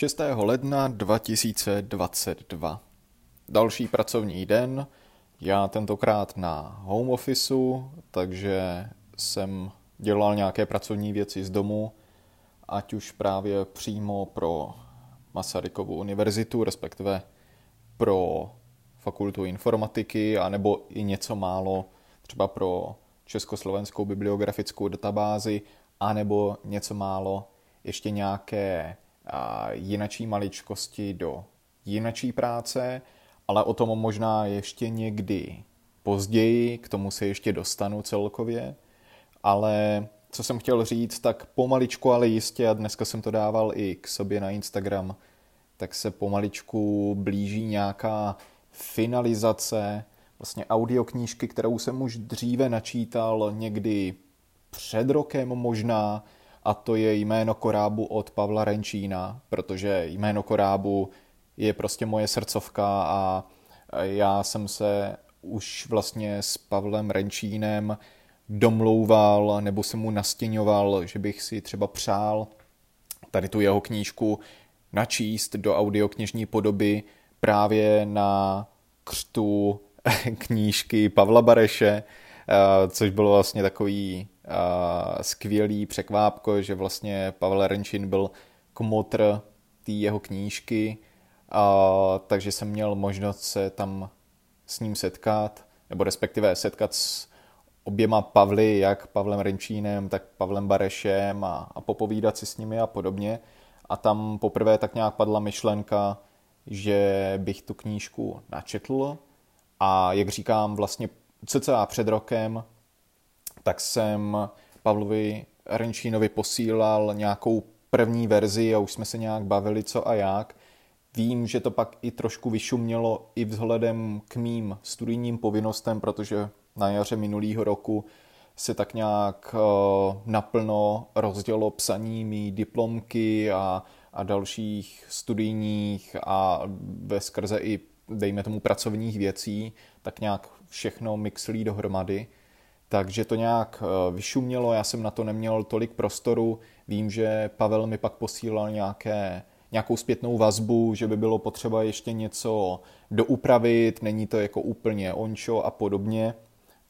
6. ledna 2022. Další pracovní den. Já tentokrát na home officeu, takže jsem dělal nějaké pracovní věci z domu, ať už právě přímo pro Masarykovu univerzitu, respektive pro fakultu informatiky, anebo i něco málo třeba pro Československou bibliografickou databázi, anebo něco málo ještě nějaké jinačí maličkosti do jinačí práce, ale o tom možná ještě někdy později, k tomu se ještě dostanu celkově. Ale co jsem chtěl říct, tak pomaličku, ale jistě, a dneska jsem to dával i k sobě na Instagram, tak se pomaličku blíží nějaká finalizace vlastně audioknížky, kterou jsem už dříve načítal někdy před rokem možná, a to je jméno Korábu od Pavla Renčína, protože jméno Korábu je prostě moje srdcovka a já jsem se už vlastně s Pavlem Renčínem domlouval nebo jsem mu nastěňoval, že bych si třeba přál tady tu jeho knížku načíst do audioknižní podoby právě na křtu knížky Pavla Bareše, což bylo vlastně takový skvělý překvápko, že vlastně Pavel Renčin byl komotr té jeho knížky, a, takže jsem měl možnost se tam s ním setkat, nebo respektive setkat s oběma Pavly, jak Pavlem Renčínem, tak Pavlem Barešem a, a popovídat si s nimi a podobně. A tam poprvé tak nějak padla myšlenka, že bych tu knížku načetl a jak říkám, vlastně cca před rokem tak jsem Pavlovi Renčínovi posílal nějakou první verzi a už jsme se nějak bavili co a jak. Vím, že to pak i trošku vyšumělo i vzhledem k mým studijním povinnostem, protože na jaře minulého roku se tak nějak uh, naplno rozdělo psaní mý diplomky a, a dalších studijních a ve skrze i, dejme tomu, pracovních věcí, tak nějak všechno mixlí dohromady takže to nějak eh, vyšumělo, já jsem na to neměl tolik prostoru. Vím, že Pavel mi pak posílal nějaké, nějakou zpětnou vazbu, že by bylo potřeba ještě něco doupravit, není to jako úplně ončo a podobně.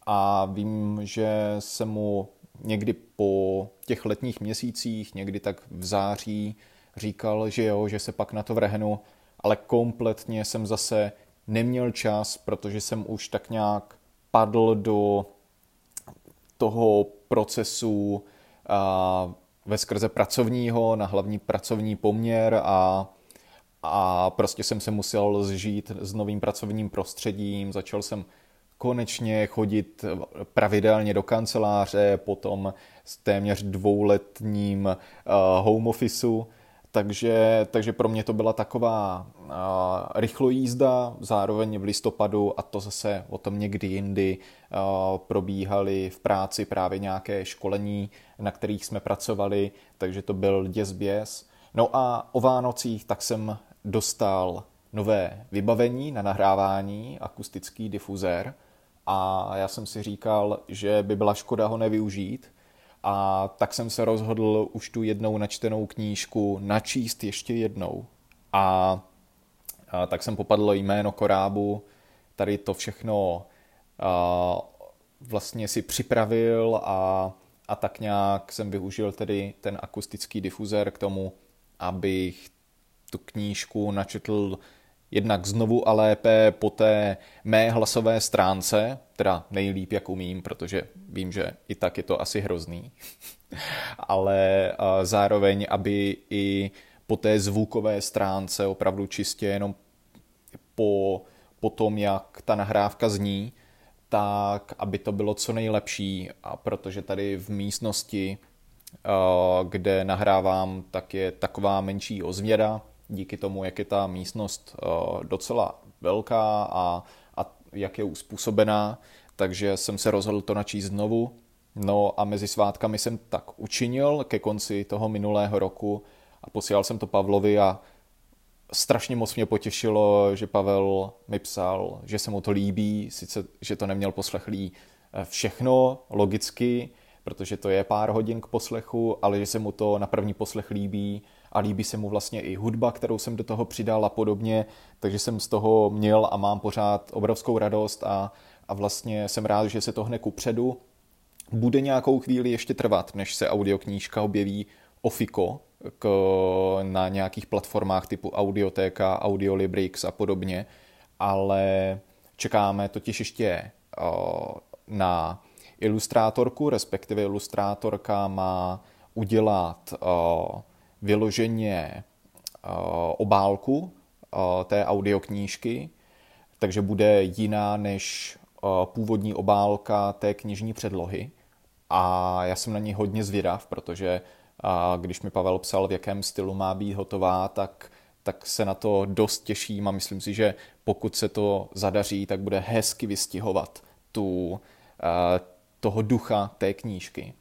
A vím, že se mu někdy po těch letních měsících, někdy tak v září, říkal, že jo, že se pak na to vrhnu, ale kompletně jsem zase neměl čas, protože jsem už tak nějak padl do toho procesu ve skrze pracovního na hlavní pracovní poměr a, a prostě jsem se musel zžít s novým pracovním prostředím, začal jsem konečně chodit pravidelně do kanceláře, potom s téměř dvouletním uh, home officeu, takže, takže pro mě to byla taková uh, rychlojízda, zároveň v listopadu a to zase o tom někdy jindy uh, probíhaly v práci právě nějaké školení, na kterých jsme pracovali, takže to byl děs běs. No a o Vánocích tak jsem dostal nové vybavení na nahrávání, akustický difuzér a já jsem si říkal, že by byla škoda ho nevyužít, a tak jsem se rozhodl už tu jednou načtenou knížku načíst ještě jednou. A, a tak jsem popadl jméno Korábu, tady to všechno a, vlastně si připravil a, a tak nějak jsem využil tedy ten akustický difuzér k tomu, abych tu knížku načetl jednak znovu a lépe po té mé hlasové stránce, teda nejlíp, jak umím, protože vím, že i tak je to asi hrozný, ale zároveň, aby i po té zvukové stránce opravdu čistě jenom po, po tom, jak ta nahrávka zní, tak aby to bylo co nejlepší, a protože tady v místnosti, kde nahrávám, tak je taková menší ozvěda, díky tomu, jak je ta místnost docela velká a jak je uspůsobená, takže jsem se rozhodl to načíst znovu. No a mezi svátkami jsem tak učinil ke konci toho minulého roku a posílal jsem to Pavlovi a strašně moc mě potěšilo, že Pavel mi psal, že se mu to líbí, sice, že to neměl poslechlý eh, všechno logicky, protože to je pár hodin k poslechu, ale že se mu to na první poslech líbí a líbí se mu vlastně i hudba, kterou jsem do toho přidal a podobně, takže jsem z toho měl a mám pořád obrovskou radost a, a vlastně jsem rád, že se to hne ku předu. Bude nějakou chvíli ještě trvat, než se audioknížka objeví ofiko k, na nějakých platformách typu Audioteka, Audiolibrix a podobně, ale čekáme totiž ještě na ilustrátorku, respektive ilustrátorka má udělat vyloženě obálku té audioknížky, takže bude jiná než původní obálka té knižní předlohy. A já jsem na ní hodně zvědav, protože když mi Pavel psal, v jakém stylu má být hotová, tak, tak se na to dost těším a myslím si, že pokud se to zadaří, tak bude hezky vystihovat tu, toho ducha té knížky.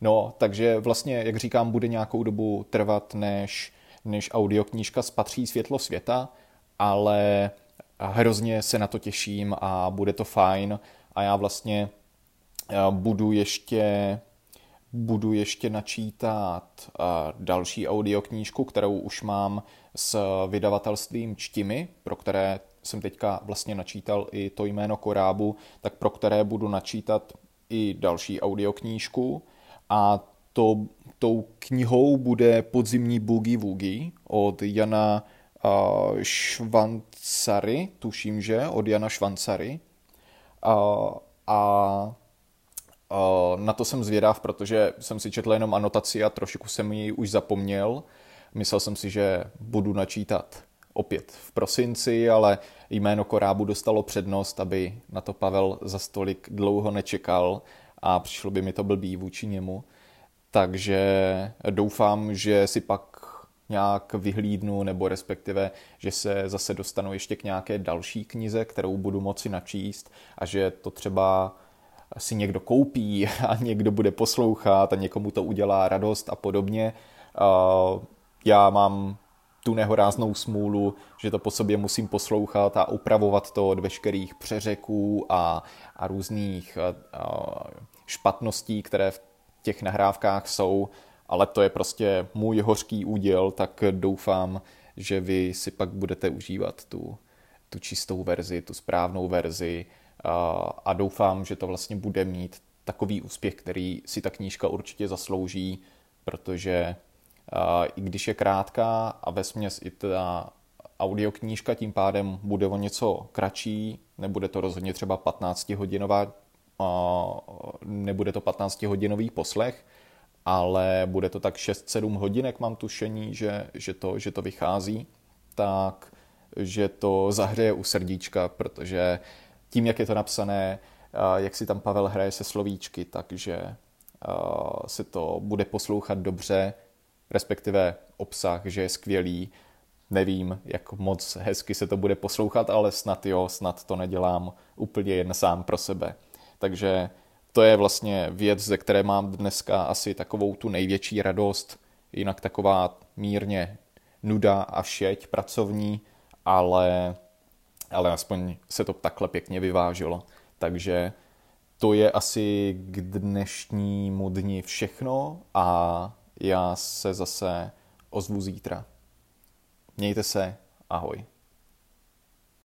No, takže vlastně, jak říkám, bude nějakou dobu trvat, než, než audioknížka spatří světlo světa, ale hrozně se na to těším a bude to fajn. A já vlastně budu ještě budu ještě načítat další audioknížku, kterou už mám s vydavatelstvím Čtimi, pro které jsem teďka vlastně načítal i to jméno Korábu, tak pro které budu načítat i další audioknížku a to, tou knihou bude Podzimní boogie woogie od Jana uh, Švancary, tuším, že, od Jana Švancary. Uh, a uh, na to jsem zvědav, protože jsem si četl jenom anotaci a trošku jsem ji už zapomněl. Myslel jsem si, že budu načítat opět v prosinci, ale jméno Korábu dostalo přednost, aby na to Pavel za stolik dlouho nečekal a přišlo by mi to blbý vůči němu. Takže doufám, že si pak nějak vyhlídnu, nebo respektive, že se zase dostanu ještě k nějaké další knize, kterou budu moci načíst a že to třeba si někdo koupí a někdo bude poslouchat a někomu to udělá radost a podobně. Já mám tu nehoráznou smůlu, že to po sobě musím poslouchat a upravovat to od veškerých přeřeků a, a různých a, a špatností, které v těch nahrávkách jsou, ale to je prostě můj hořký úděl, tak doufám, že vy si pak budete užívat tu, tu čistou verzi, tu správnou verzi. A, a doufám, že to vlastně bude mít takový úspěch, který si ta knížka určitě zaslouží, protože i když je krátká a ve směs i ta audioknížka tím pádem bude o něco kratší, nebude to rozhodně třeba 15 hodinová, nebude to 15 hodinový poslech, ale bude to tak 6-7 hodinek, mám tušení, že, že, to, že to vychází, tak že to zahřeje u srdíčka, protože tím, jak je to napsané, jak si tam Pavel hraje se slovíčky, takže se to bude poslouchat dobře, respektive obsah, že je skvělý. Nevím, jak moc hezky se to bude poslouchat, ale snad jo, snad to nedělám úplně jen sám pro sebe. Takže to je vlastně věc, ze které mám dneska asi takovou tu největší radost, jinak taková mírně nuda a šeť pracovní, ale, ale aspoň se to takhle pěkně vyvážilo. Takže to je asi k dnešnímu dni všechno a já se zase ozvu zítra. Mějte se, ahoj.